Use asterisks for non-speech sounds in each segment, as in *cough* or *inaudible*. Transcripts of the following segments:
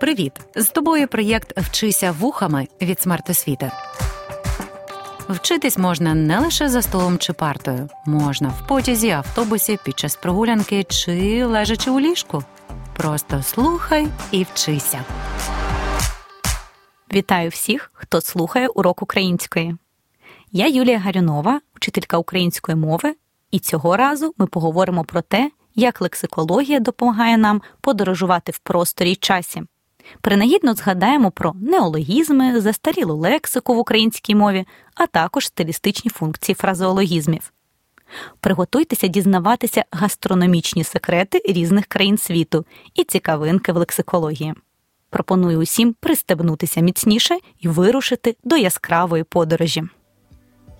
Привіт! З тобою проєкт Вчися вухами від смертосвіти. Вчитись можна не лише за столом чи партою, можна в потязі, автобусі, під час прогулянки чи лежачи у ліжку. Просто слухай і вчися. Вітаю всіх, хто слухає урок української. Я Юлія Гарюнова, вчителька української мови, і цього разу ми поговоримо про те, як лексикологія допомагає нам подорожувати в просторі й часі. Принагідно згадаємо про неологізми, застарілу лексику в українській мові, а також стилістичні функції фразеологізмів. Приготуйтеся дізнаватися гастрономічні секрети різних країн світу і цікавинки в лексикології. Пропоную усім пристебнутися міцніше і вирушити до яскравої подорожі.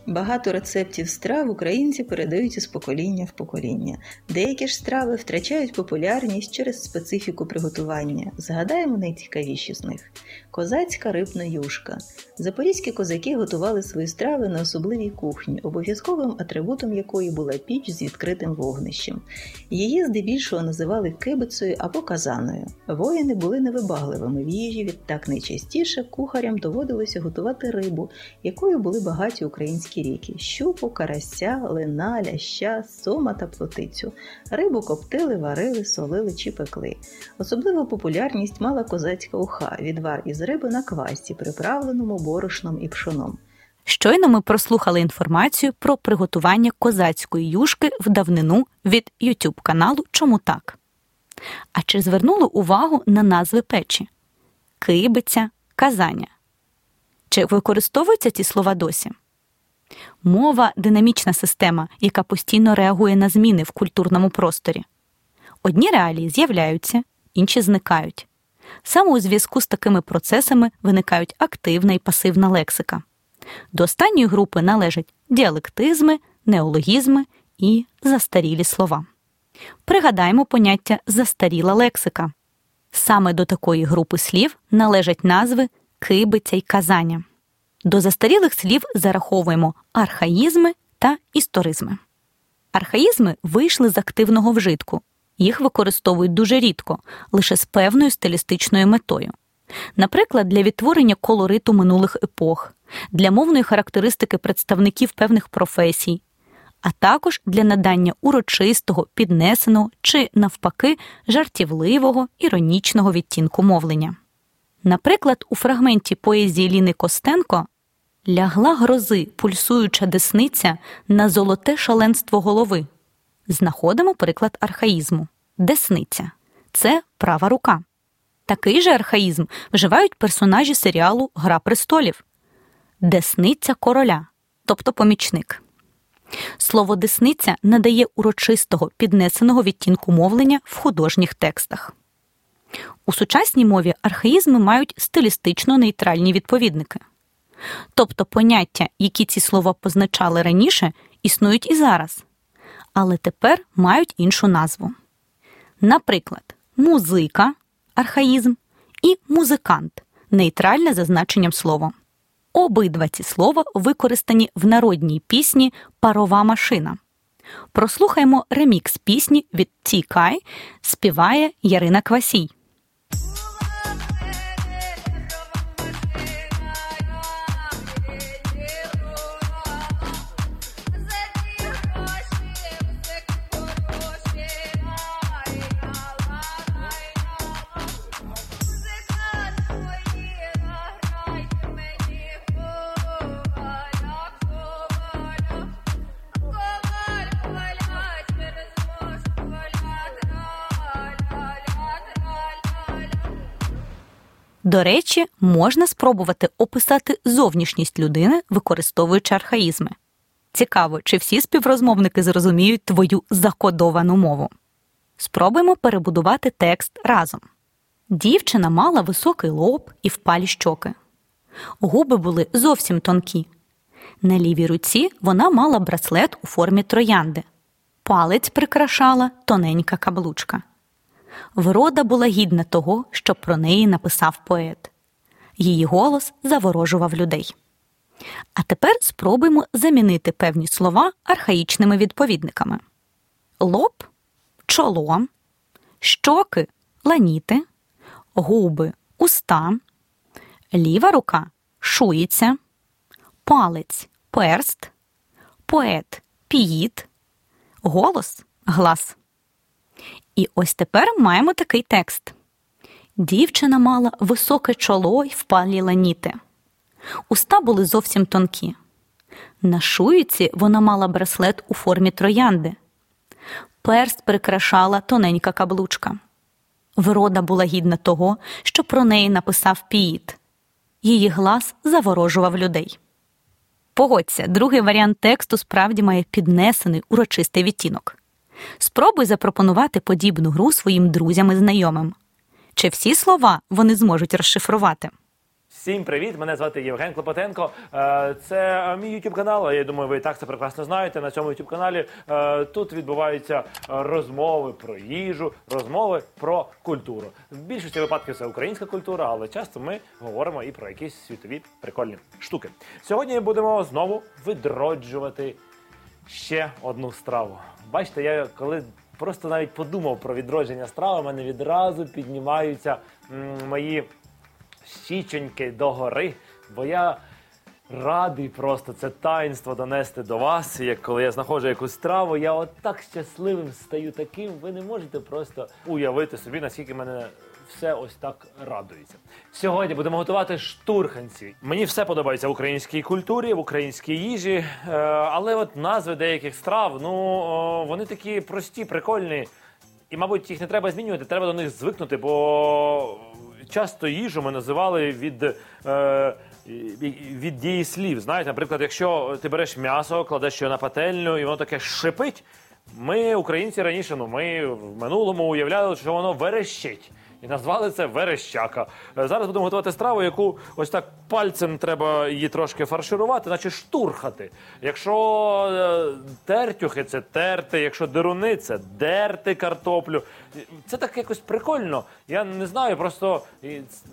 Багато рецептів страв українці передають із покоління в покоління. Деякі ж страви втрачають популярність через специфіку приготування. Згадаємо найцікавіші з них: козацька рибна юшка. Запорізькі козаки готували свої страви на особливій кухні, обов'язковим атрибутом якої була піч з відкритим вогнищем. Її здебільшого називали кибицею або казаною. Воїни були невибагливими в їжі, відтак найчастіше кухарям доводилося готувати рибу, якою були багаті українські великі ріки щупу, карася, лина, ляща, сома та плотицю. Рибу коптили, варили, солили чи пекли. Особливу популярність мала козацька уха, відвар із риби на квасті, приправленому борошном і пшоном. Щойно ми прослухали інформацію про приготування козацької юшки в давнину від YouTube каналу Чому так? А чи звернули увагу на назви печі? Кибиця, казання. Чи використовуються ці слова досі? Мова динамічна система, яка постійно реагує на зміни в культурному просторі. Одні реалії з'являються, інші зникають. Саме у зв'язку з такими процесами виникають активна і пасивна лексика. До останньої групи належать діалектизми, неологізми і застарілі слова. Пригадаємо поняття застаріла лексика. Саме до такої групи слів належать назви кибиця й казання. До застарілих слів зараховуємо архаїзми та історизми. Архаїзми вийшли з активного вжитку. Їх використовують дуже рідко, лише з певною стилістичною метою. Наприклад, для відтворення колориту минулих епох, для мовної характеристики представників певних професій, а також для надання урочистого, піднесеного чи, навпаки, жартівливого, іронічного відтінку мовлення. Наприклад, у фрагменті поезії Ліни Костенко лягла грози, пульсуюча десниця на золоте шаленство голови. Знаходимо приклад архаїзму десниця це права рука. Такий же архаїзм вживають персонажі серіалу Гра престолів Десниця короля, тобто помічник. Слово десниця надає урочистого піднесеного відтінку мовлення в художніх текстах. У сучасній мові архаїзми мають стилістично нейтральні відповідники. Тобто поняття, які ці слова позначали раніше, існують і зараз, але тепер мають іншу назву. Наприклад, музика архаїзм і музикант нейтральне за значенням слова. Обидва ці слова використані в народній пісні Парова машина. Прослухаймо ремікс пісні від Тікай співає Ярина Квасій. До речі, можна спробувати описати зовнішність людини, використовуючи архаїзми. Цікаво, чи всі співрозмовники зрозуміють твою закодовану мову. Спробуємо перебудувати текст разом. Дівчина мала високий лоб і впалі щоки. Губи були зовсім тонкі. На лівій руці вона мала браслет у формі троянди. Палець прикрашала тоненька каблучка. Врода була гідна того, що про неї написав поет. Її голос заворожував людей. А тепер спробуємо замінити певні слова архаїчними відповідниками: лоб чоло, щоки ланіти, губи уста, ліва рука шується, палець перст, поет піїт, голос глас. І ось тепер маємо такий текст. Дівчина мала високе чоло й впалі ланіти. Уста були зовсім тонкі. На шуїці вона мала браслет у формі троянди. Перст прикрашала тоненька каблучка. Врода була гідна того, що про неї написав Піїт. Її глас заворожував людей. Погодься, другий варіант тексту справді має піднесений урочистий відтінок. Спробуй запропонувати подібну гру своїм друзям і знайомим. Чи всі слова вони зможуть розшифрувати? Всім привіт! Мене звати Євген Клопотенко. Е, Це мій YouTube канал. Я думаю, ви і так це прекрасно знаєте. На цьому YouTube каналі е, тут відбуваються розмови про їжу, розмови про культуру. В більшості випадків це українська культура, але часто ми говоримо і про якісь світові прикольні штуки. Сьогодні будемо знову видроджувати ще одну страву. Бачите, я коли просто навіть подумав про відродження страви, у мене відразу піднімаються м, мої щіченьки догори, бо я радий просто це таїнство донести до вас. Як коли я знаходжу якусь страву, я от так щасливим стаю таким. Ви не можете просто уявити собі, наскільки мене. Все ось так радується. Сьогодні будемо готувати штурханці. Мені все подобається в українській культурі, в українській їжі, е, але от назви деяких страв, ну вони такі прості, прикольні. І, мабуть, їх не треба змінювати, треба до них звикнути, бо часто їжу ми називали від, е, від дії слів. Знаєте, наприклад, якщо ти береш м'ясо, кладеш його на пательню і воно таке шипить. Ми, українці, раніше, ну ми в минулому уявляли, що воно верещить. І назвали це верещака. Е, Зараз будемо готувати страву, яку ось так пальцем треба її трошки фарширувати, наче штурхати. Якщо е, тертюхи, це терти, якщо деруни, це дерти картоплю. Це так якось прикольно. Я не знаю. Просто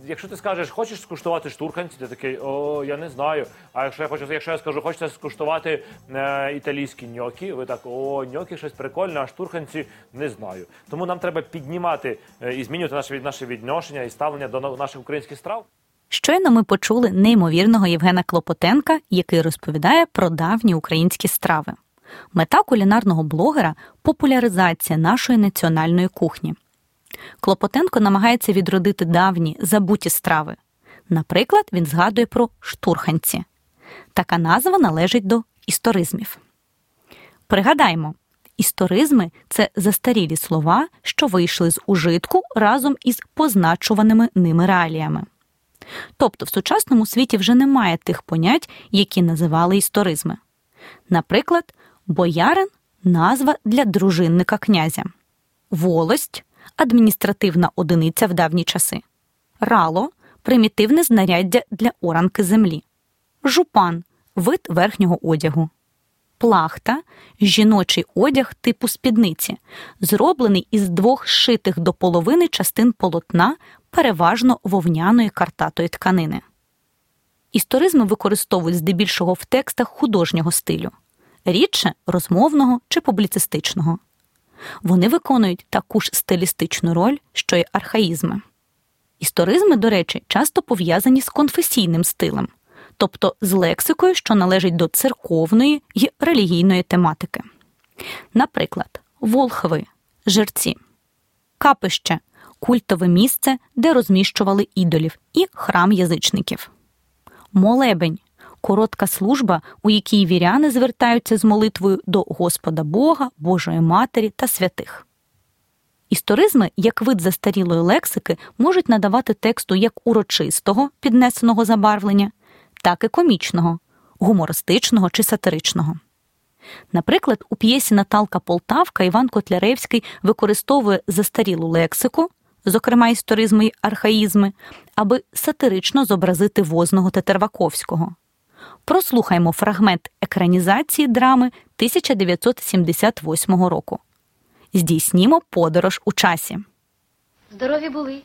якщо ти скажеш, хочеш скуштувати штурханці, ти такий, о, я не знаю. А якщо я хочу, якщо я скажу, хочете скуштувати е, італійські ньокі, ви так, о, ньокі щось прикольне, а штурханці не знаю. Тому нам треба піднімати е, і змінювати наше, наше відношення і ставлення до наших українських страв. Щойно ми почули неймовірного Євгена Клопотенка, який розповідає про давні українські страви. Мета кулінарного блогера популяризація нашої національної кухні. Клопотенко намагається відродити давні забуті страви. Наприклад, він згадує про штурханці. Така назва належить до історизмів. Пригадаймо, історизми це застарілі слова, що вийшли з ужитку разом із позначуваними ними реаліями. Тобто в сучасному світі вже немає тих понять, які називали історизми. Наприклад, боярин назва для дружинника князя, волость адміністративна одиниця в давні часи, рало примітивне знаряддя для оранки землі, жупан вид верхнього одягу, плахта жіночий одяг типу спідниці, зроблений із двох шитих до половини частин полотна, переважно вовняної картатої тканини. Історизми використовують здебільшого в текстах художнього стилю, рідше розмовного чи публіцистичного. Вони виконують таку ж стилістичну роль, що й архаїзми. Історизми, до речі, часто пов'язані з конфесійним стилем, тобто з лексикою, що належить до церковної й релігійної тематики. Наприклад, волхви, жерці, капище культове місце, де розміщували ідолів, і храм язичників, молебень коротка служба, у якій віряни звертаються з молитвою до Господа Бога, Божої Матері та святих. Історизми, як вид застарілої лексики, можуть надавати тексту як урочистого піднесеного забарвлення, так і комічного, гумористичного чи сатиричного. Наприклад, у п'єсі Наталка Полтавка Іван Котляревський використовує застарілу лексику, зокрема історизми й архаїзми, аби сатирично зобразити возного Тетерваковського. Прослухаймо фрагмент екранізації драми 1978 року. Здійснімо подорож у часі. Здорові були.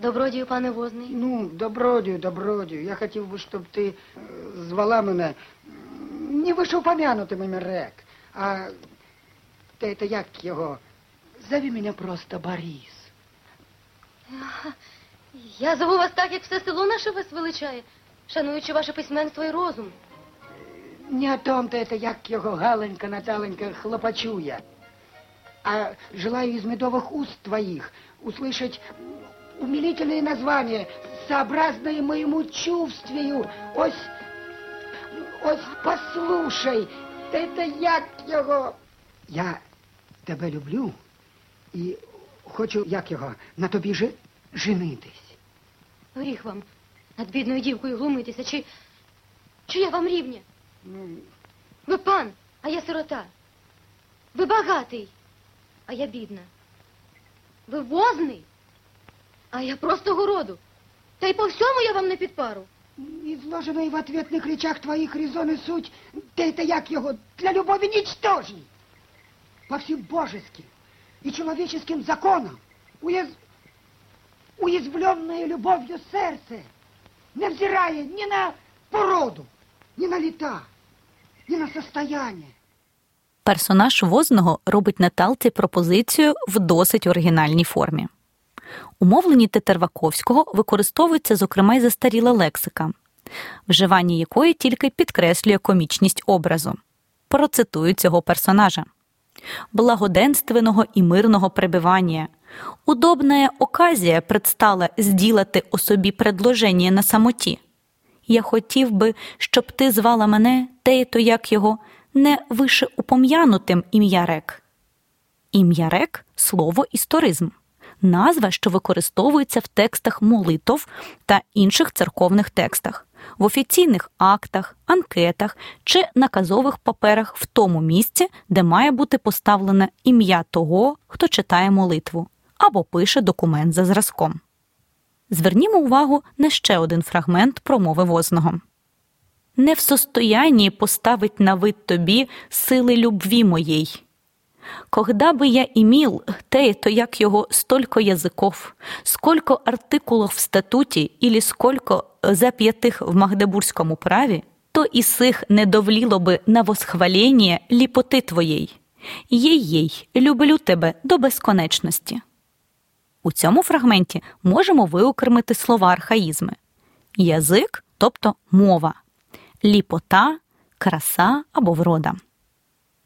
Добродію, пане возний. Ну, добродію, добродію. Я хотів би, щоб ти е, звала мене м, не вишеупомянутим ім'я Рек, а те, те як його. Зови мене просто Борис. Я зову вас так, як все село наше вас величає, шануючи ваше письменство і розум. Не о том-то это, як його Галенька, Наталенька хлопочуя. А желаю из медовых уст твоих услышать умилительные названия, сообразные моему чувствию. Ось, ось послушай, это як його. Я тебе люблю і хочу, як його, на тобі же женитись. Гріх вам над бідною дівкою глумитися, чи, чи я вам рівня? Ну, Ви пан, а я сирота. Ви багатий, а я бідна. Ви возний, а я просто городу. Та й по всьому я вам не підпару. Изложенные в ответных речах твоих резоны суть, да это як его, для любови ничтожней. По всем божеским и человеческим законам уяз... уязвленное любовью сердце, невзирая ни на породу, ни на лета, ни на состояние. Персонаж возного робить Наталці пропозицію в досить оригінальній формі. У Тетерваковського використовується, зокрема, й застаріла лексика, вживання якої тільки підкреслює комічність образу. Процитую цього персонажа. Благоденственного і мирного пребывания. Удобная оказія предстала зділати о собі предложення на самоті. Я хотів би, щоб ти звала мене, те то як його, не вище упом'янутим ім'я рек. Ім'я рек слово історизм, назва, що використовується в текстах молитов та інших церковних текстах, в офіційних актах, анкетах чи наказових паперах в тому місці, де має бути поставлене ім'я того, хто читає молитву або пише документ за зразком. Звернімо увагу на ще один фрагмент промови возного. Не в состоянии поставить на вид тобі сили любві моєї. Когда бы я имел, те, то як його столько язиков, сколько артикулов в статуті или сколько зап'ятих в Магдебурзькому праві, то і сих не довліло би на восхвалення ліпоти твоєї. Єй-єй, люблю тебе до безконечності. У цьому фрагменті можемо виокремити слова архаїзми язик, тобто мова, ліпота, краса або врода.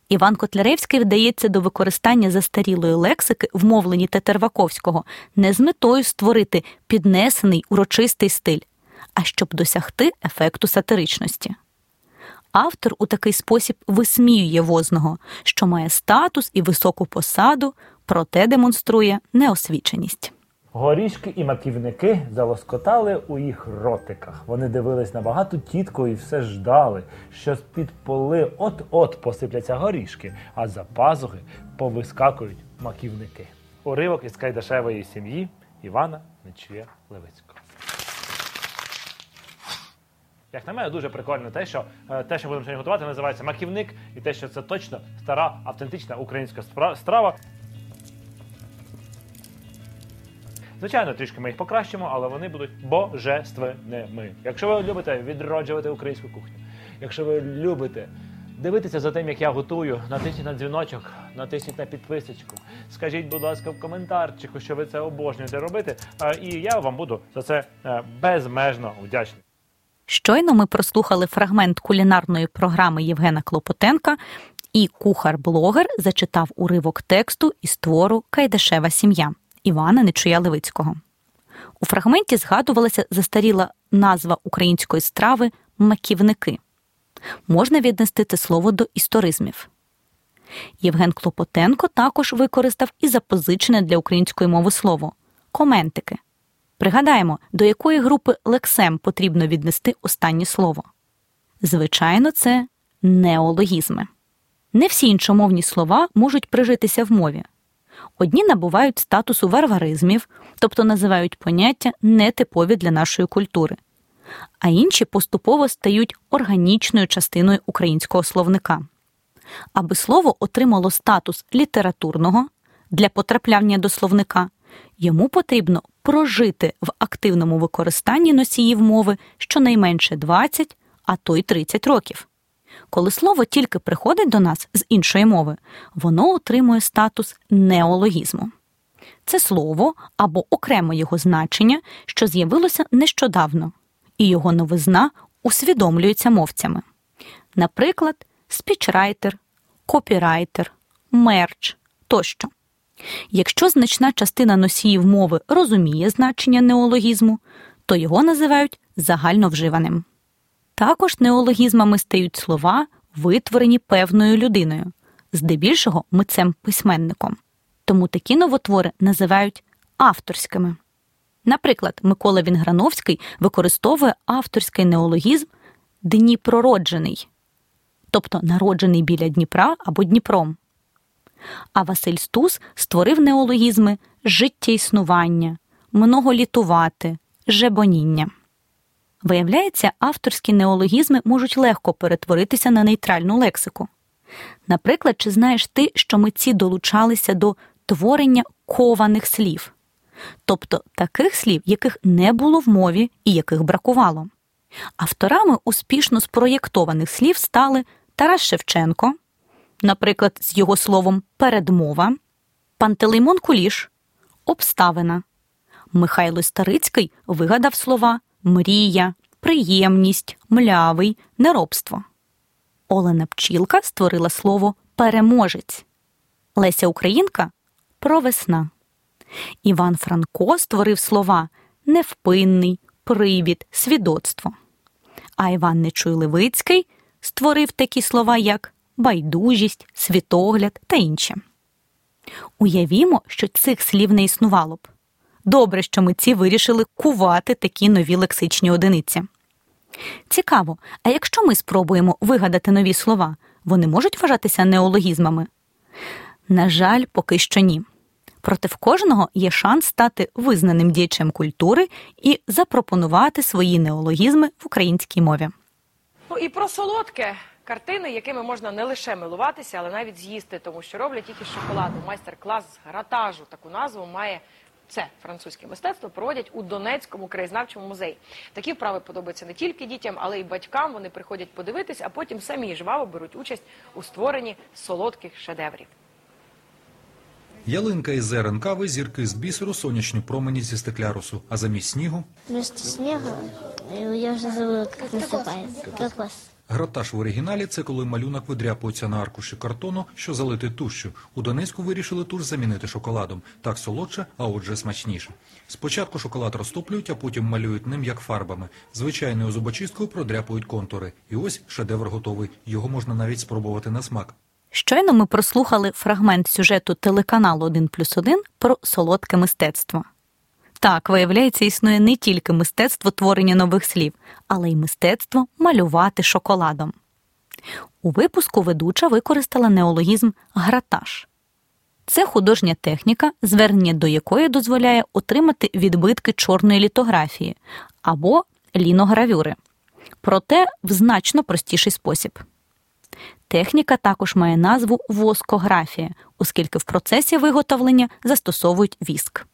Іван Котляревський вдається до використання застарілої лексики в мовленні Тетерваковського не з метою створити піднесений урочистий стиль, а щоб досягти ефекту сатиричності. Автор у такий спосіб висміює возного, що має статус і високу посаду, проте демонструє неосвіченість. Горішки і маківники залоскотали у їх ротиках. Вони дивились на багату тітку і все ждали, що з-під поли от-от посипляться горішки, а за пазухи повискакують маківники. Уривок із Кайдашевої сім'ї Івана Нечуя Левицького. Як на мене, дуже прикольно те, що е, те, що будемо сьогодні готувати, називається маківник, і те, що це точно стара автентична українська страва. Звичайно, трішки ми їх покращимо, але вони будуть божественними. Якщо ви любите відроджувати українську кухню, якщо ви любите дивитися за тим, як я готую, натисніть на дзвіночок, натисніть на підписочку. Скажіть, будь ласка, в коментарчику, що ви це обожнюєте робити. І я вам буду за це е, безмежно вдячний. Щойно ми прослухали фрагмент кулінарної програми Євгена Клопотенка, і кухар-блогер зачитав уривок тексту із твору Кайдашева сім'я Івана Нечуя Левицького. У фрагменті згадувалася застаріла назва української страви маківники. Можна віднести це слово до історизмів. Євген Клопотенко також використав і запозичене для української мови слово коментики. Пригадаємо, до якої групи лексем потрібно віднести останнє слово. Звичайно, це неологізми. Не всі іншомовні слова можуть прижитися в мові. Одні набувають статусу варваризмів, тобто називають поняття нетипові для нашої культури, а інші поступово стають органічною частиною українського словника. Аби слово отримало статус літературного для потрапляння до словника, йому потрібно прожити в активному використанні носіїв мови щонайменше 20, а то й 30 років. Коли слово тільки приходить до нас з іншої мови, воно отримує статус неологізму. це слово або окремо його значення, що з'явилося нещодавно, і його новизна усвідомлюється мовцями. Наприклад, спічрайтер, копірайтер, мерч тощо. Якщо значна частина носіїв мови розуміє значення неологізму, то його називають загальновживаним. Також неологізмами стають слова, витворені певною людиною, здебільшого митцем письменником. Тому такі новотвори називають авторськими. Наприклад, Микола Вінграновський використовує авторський неологізм Дніпророджений, тобто народжений біля Дніпра або Дніпром. А Василь Стус створив неологізми життєіснування, многолітувати, жебоніння. Виявляється, авторські неологізми можуть легко перетворитися на нейтральну лексику. Наприклад, чи знаєш ти, що митці долучалися до творення кованих слів, тобто таких слів, яких не було в мові і яких бракувало. Авторами успішно спроєктованих слів стали Тарас Шевченко, наприклад, з його словом передмова, Пантелеймон Куліш, обставина. Михайло Старицький вигадав слова мрія, приємність, млявий, неробство. Олена Пчілка створила слово переможець. Леся Українка провесна. Іван Франко створив слова невпинний, привід, свідоцтво. А Іван Нечуй Левицький створив такі слова, як байдужість, світогляд та інше. Уявімо, що цих слів не існувало б. Добре, що митці вирішили кувати такі нові лексичні одиниці. Цікаво, а якщо ми спробуємо вигадати нові слова, вони можуть вважатися неологізмами? На жаль, поки що ні. Проте в кожного є шанс стати визнаним діячем культури і запропонувати свої неологізми в українській мові. Ну і про солодке картини, якими можна не лише милуватися, але навіть з'їсти, тому що роблять тільки з шоколаду. Майстер-клас з гратажу. Таку назву має це французьке мистецтво проводять у Донецькому краєзнавчому музеї. Такі вправи подобаються не тільки дітям, але й батькам. Вони приходять подивитись, а потім самі жваво беруть участь у створенні солодких шедеврів. Ялинка із зерен кави, зірки з бісеру, сонячні промені зі стеклярусу, а замість снігу Вместо снега, э, я уже забыла, как называется. Кокос. Гратаж в оригіналі це коли малюнок видряпується на аркуші картону, що залитий тушшю. У Донецьку вирішили туш замінити шоколадом. Так солодше, а отже смачніше. Спочатку шоколад розтоплюють, а потім малюють ним як фарбами. Звичайною зубочисткою продряпують контури. І ось шедевр готовий. Його можна навіть спробувати на смак. Щойно ми прослухали фрагмент сюжету телеканалу 1 плюс 1 про солодке мистецтво. Так, виявляється, існує не тільки мистецтво творення нових слів, але й мистецтво малювати шоколадом. У випуску ведуча використала неологізм гратаж. Це художня техніка, звернення до якої дозволяє отримати відбитки чорної літографії або ліногравюри, проте в значно простіший спосіб. Техніка також має назву воскографія, оскільки в процесі виготовлення застосовують віск.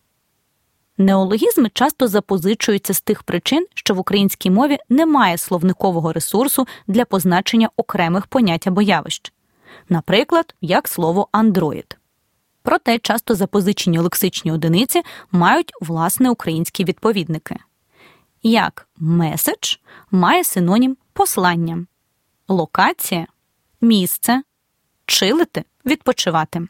Неологізми часто запозичуються з тих причин, що в українській мові немає словникового ресурсу для позначення окремих понять або явищ, наприклад, як слово андроїд. Проте часто запозичені лексичні одиниці мають власне українські відповідники. Як меседж має синонім послання, локація місце, чилити, відпочивати.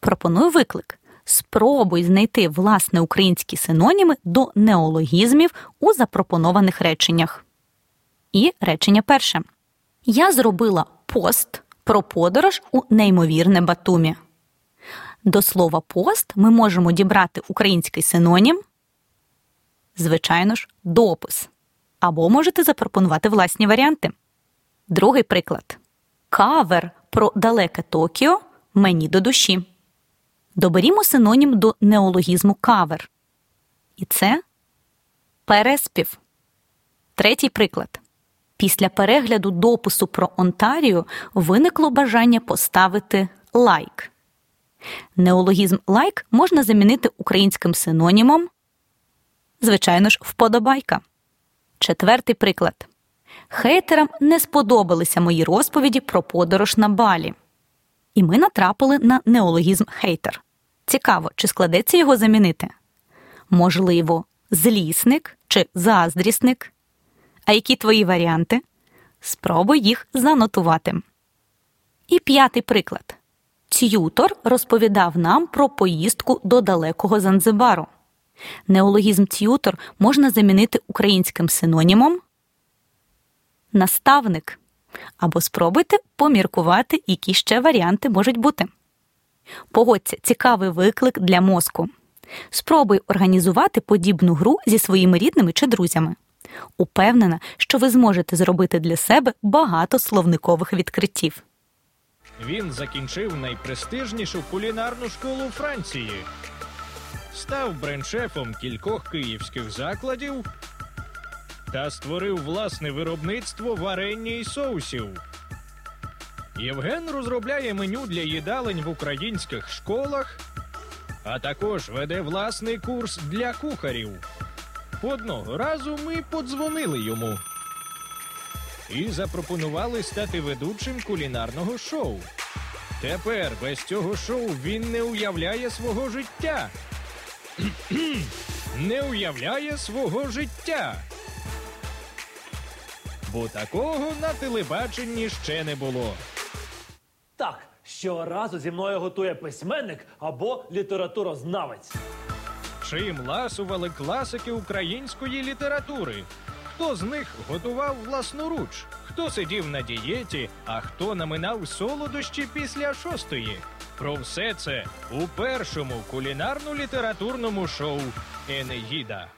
Пропоную виклик. Спробуй знайти власне українські синоніми до неологізмів у запропонованих реченнях. І речення перше. Я зробила пост про подорож у неймовірне Батумі. До слова пост ми можемо дібрати український синонім, звичайно ж, допис. Або можете запропонувати власні варіанти. Другий приклад. Кавер про далеке Токіо мені до душі. Доберімо синонім до неологізму кавер. І це переспів. Третій приклад. Після перегляду допису про Онтаріо виникло бажання поставити лайк. Неологізм лайк можна замінити українським синонімом. Звичайно ж, вподобайка. Четвертий приклад. Хейтерам не сподобалися мої розповіді про подорож на балі. І ми натрапили на неологізм хейтер. Цікаво, чи складеться його замінити? Можливо, злісник чи заздрісник? А які твої варіанти? Спробуй їх занотувати. І п'ятий приклад. Т'ютор розповідав нам про поїздку до далекого Занзибару. Неологізм т'ютор можна замінити українським синонімом наставник. Або спробуйте поміркувати, які ще варіанти можуть бути. Погодься, цікавий виклик для мозку. Спробуй організувати подібну гру зі своїми рідними чи друзями. Упевнена, що ви зможете зробити для себе багато словникових відкриттів. Він закінчив найпрестижнішу кулінарну школу Франції, став брендшефом кількох київських закладів та створив власне виробництво варення і соусів. Євген розробляє меню для їдалень в українських школах, а також веде власний курс для кухарів. Одного разу ми подзвонили йому і запропонували стати ведучим кулінарного шоу. Тепер без цього шоу він не уявляє свого життя. *clears throat* не уявляє свого життя. Бо такого на телебаченні ще не було. Так, щоразу зі мною готує письменник або літературознавець. Чим ласували класики української літератури? Хто з них готував власноруч? Хто сидів на дієті, а хто наминав солодощі після шостої? Про все це у першому кулінарно-літературному шоу Енеїда.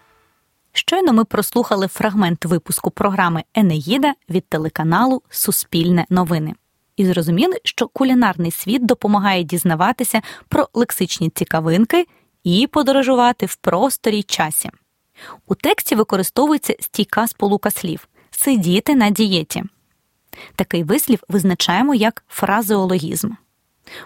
Щойно ми прослухали фрагмент випуску програми Енеїда від телеканалу Суспільне новини. І зрозуміли, що кулінарний світ допомагає дізнаватися про лексичні цікавинки і подорожувати в просторі часі. У тексті використовується стійка сполука слів сидіти на дієті. Такий вислів визначаємо як фразеологізм.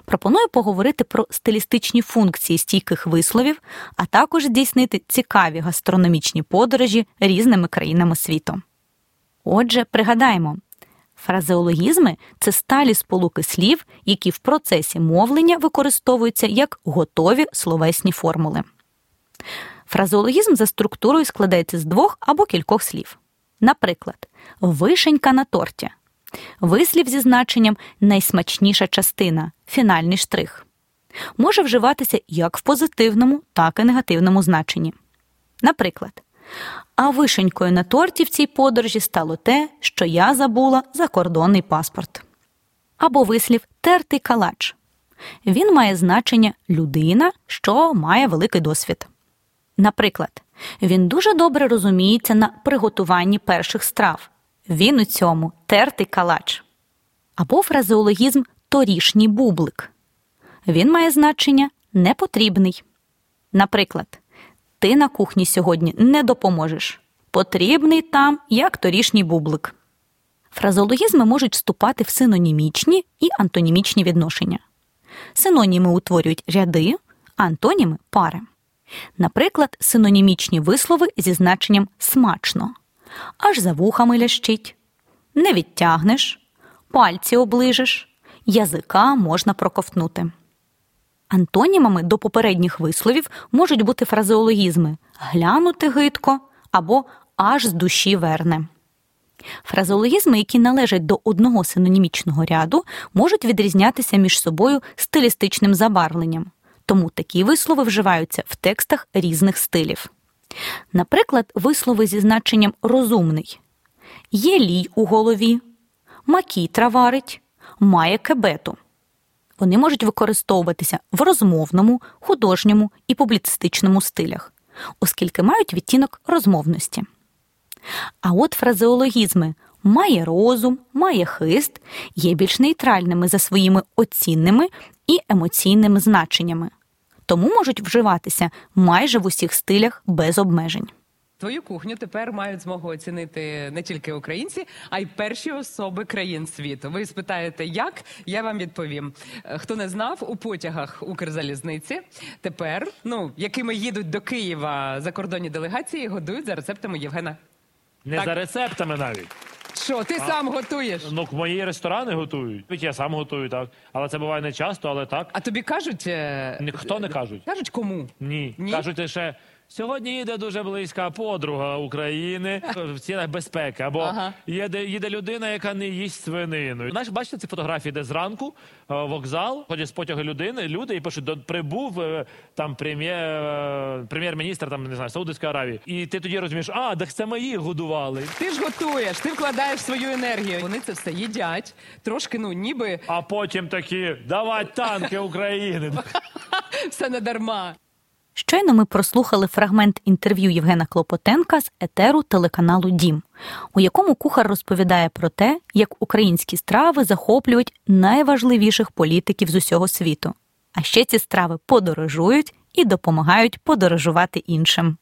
Пропоную поговорити про стилістичні функції стійких висловів, а також здійснити цікаві гастрономічні подорожі різними країнами світу. Отже, пригадаємо, фразеологізми це сталі сполуки слів, які в процесі мовлення використовуються як готові словесні формули. Фразеологізм за структурою складається з двох або кількох слів. Наприклад, вишенька на торті. Вислів зі значенням найсмачніша частина, фінальний штрих. Може вживатися як в позитивному, так і негативному значенні. Наприклад, а вишенькою на торті в цій подорожі стало те, що я забула закордонний паспорт. Або вислів тертий калач. Він має значення людина, що має великий досвід. Наприклад, він дуже добре розуміється на приготуванні перших страв. Він у цьому тертий калач. Або фразеологізм торішній бублик. Він має значення непотрібний. Наприклад, ти на кухні сьогодні не допоможеш. Потрібний там, як торішній бублик. Фразеологізми можуть вступати в синонімічні і антонімічні відношення. Синоніми утворюють ряди, антоніми пари. Наприклад, синонімічні вислови зі значенням смачно, аж за вухами лящить, не відтягнеш, пальці оближеш, язика можна проковтнути. Антонімами до попередніх висловів можуть бути фразеологізми глянути гидко або аж з душі верне. Фразеологізми, які належать до одного синонімічного ряду, можуть відрізнятися між собою стилістичним забарвленням, тому такі вислови вживаються в текстах різних стилів. Наприклад, вислови зі значенням розумний є лій у голові, макітра варить, має кебету. Вони можуть використовуватися в розмовному, художньому і публіцистичному стилях, оскільки мають відтінок розмовності. А от фразеологізми має розум, має хист є більш нейтральними за своїми оцінними і емоційними значеннями, тому можуть вживатися майже в усіх стилях без обмежень. Твою кухню тепер мають змогу оцінити не тільки українці, а й перші особи країн світу. Ви спитаєте, як я вам відповім. Хто не знав, у потягах Укрзалізниці тепер, ну якими їдуть до Києва закордонні делегації, годують за рецептами Євгена. Не Так. за рецептами навіть. Що, ти сам готуєш? Ну, мої ресторани готують. Я сам готую, так. Але це буває не часто, але так. А тобі кажуть. е, Ніхто не кажуть. Кажуть кому? Ні. Ні? Кажуть лише. Сьогодні їде дуже близька подруга України *laughs* в цілях безпеки. Або Ага. їде, їде людина, яка не їсть свинину. Знаєш, бачите ці фотографії, де зранку е, вокзал, ходять з потяги людини, люди і пишуть, «До- прибув е, там прем'єр, е, прем'єр-міністр там не знаю, Саудовської Аравії. І ти тоді розумієш, а так це мої годували. Ти ж готуєш, ти вкладаєш свою енергію. Вони це все їдять, трошки, ну ніби А потім такі давай танки України. *laughs* все не дарма. Щойно ми прослухали фрагмент інтерв'ю Євгена Клопотенка з етеру телеканалу Дім, у якому кухар розповідає про те, як українські страви захоплюють найважливіших політиків з усього світу. А ще ці страви подорожують і допомагають подорожувати іншим.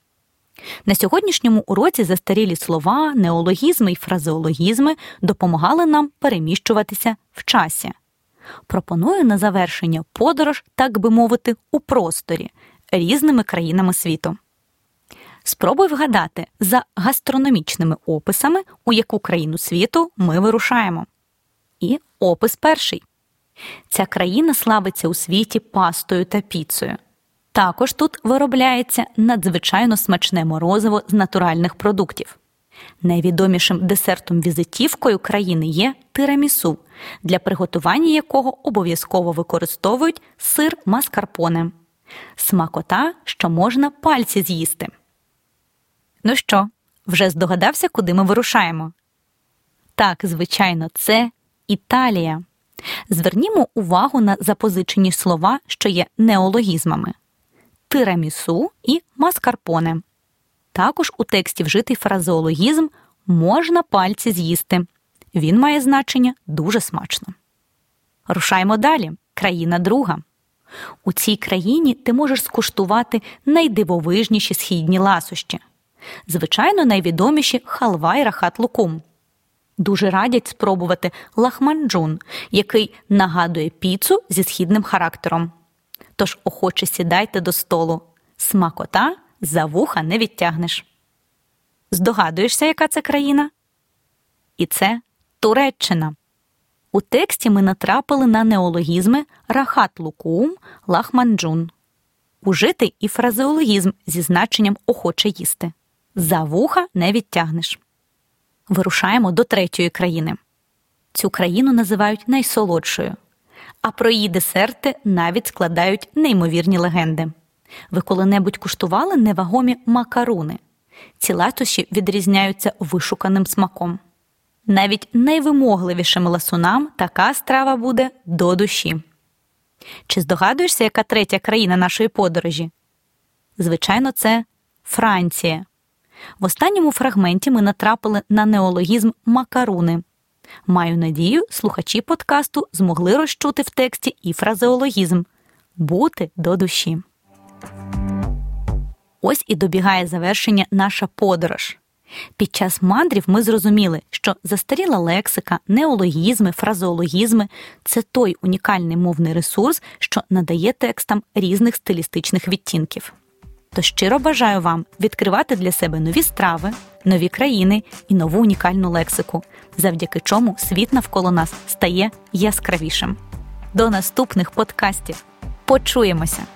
На сьогоднішньому уроці застарілі слова, неологізми і фразеологізми допомагали нам переміщуватися в часі. Пропоную на завершення подорож, так би мовити, у просторі різними країнами світу. Спробуй вгадати за гастрономічними описами, у яку країну світу ми вирушаємо. І опис перший. Ця країна славиться у світі пастою та піцею. Також тут виробляється надзвичайно смачне морозиво з натуральних продуктів. Найвідомішим десертом-візитівкою країни є тирамісу, для приготування якого обов'язково використовують сир маскарпоне. Смакота, що можна пальці з'їсти. Ну що, вже здогадався, куди ми вирушаємо? Так, звичайно, це Італія. Звернімо увагу на запозичені слова, що є неологізмами тирамісу і маскарпоне. Також у тексті вжитий фразеологізм можна пальці з'їсти. Він має значення дуже смачно. Рушаймо далі. Країна друга. У цій країні ти можеш скуштувати найдивовижніші східні ласощі. Звичайно, найвідоміші халва і рахат лукум. Дуже радять спробувати лахманджун, який нагадує піцу зі східним характером. Тож охоче сідайте до столу. Смакота за вуха не відтягнеш. Здогадуєшся, яка це країна? І це Туреччина. У тексті ми натрапили на неологізми рахат лукум, лахманджун. Ужитий і фразеологізм зі значенням охоче їсти. За вуха не відтягнеш. Вирушаємо до третьої країни. Цю країну називають найсолодшою, а про її десерти навіть складають неймовірні легенди. Ви коли-небудь куштували невагомі макаруни? Ці латощі відрізняються вишуканим смаком. Навіть найвимогливішим ласунам така страва буде до душі. Чи здогадуєшся, яка третя країна нашої подорожі? Звичайно, це Франція. В останньому фрагменті ми натрапили на неологізм макаруни. Маю надію, слухачі подкасту змогли розчути в тексті і фразеологізм бути до душі. Ось і добігає завершення наша подорож. Під час мандрів ми зрозуміли, що застаріла лексика, неологізми, фразеологізми це той унікальний мовний ресурс, що надає текстам різних стилістичних відтінків. То щиро бажаю вам відкривати для себе нові страви, нові країни і нову унікальну лексику, завдяки чому світ навколо нас стає яскравішим. До наступних подкастів. Почуємося!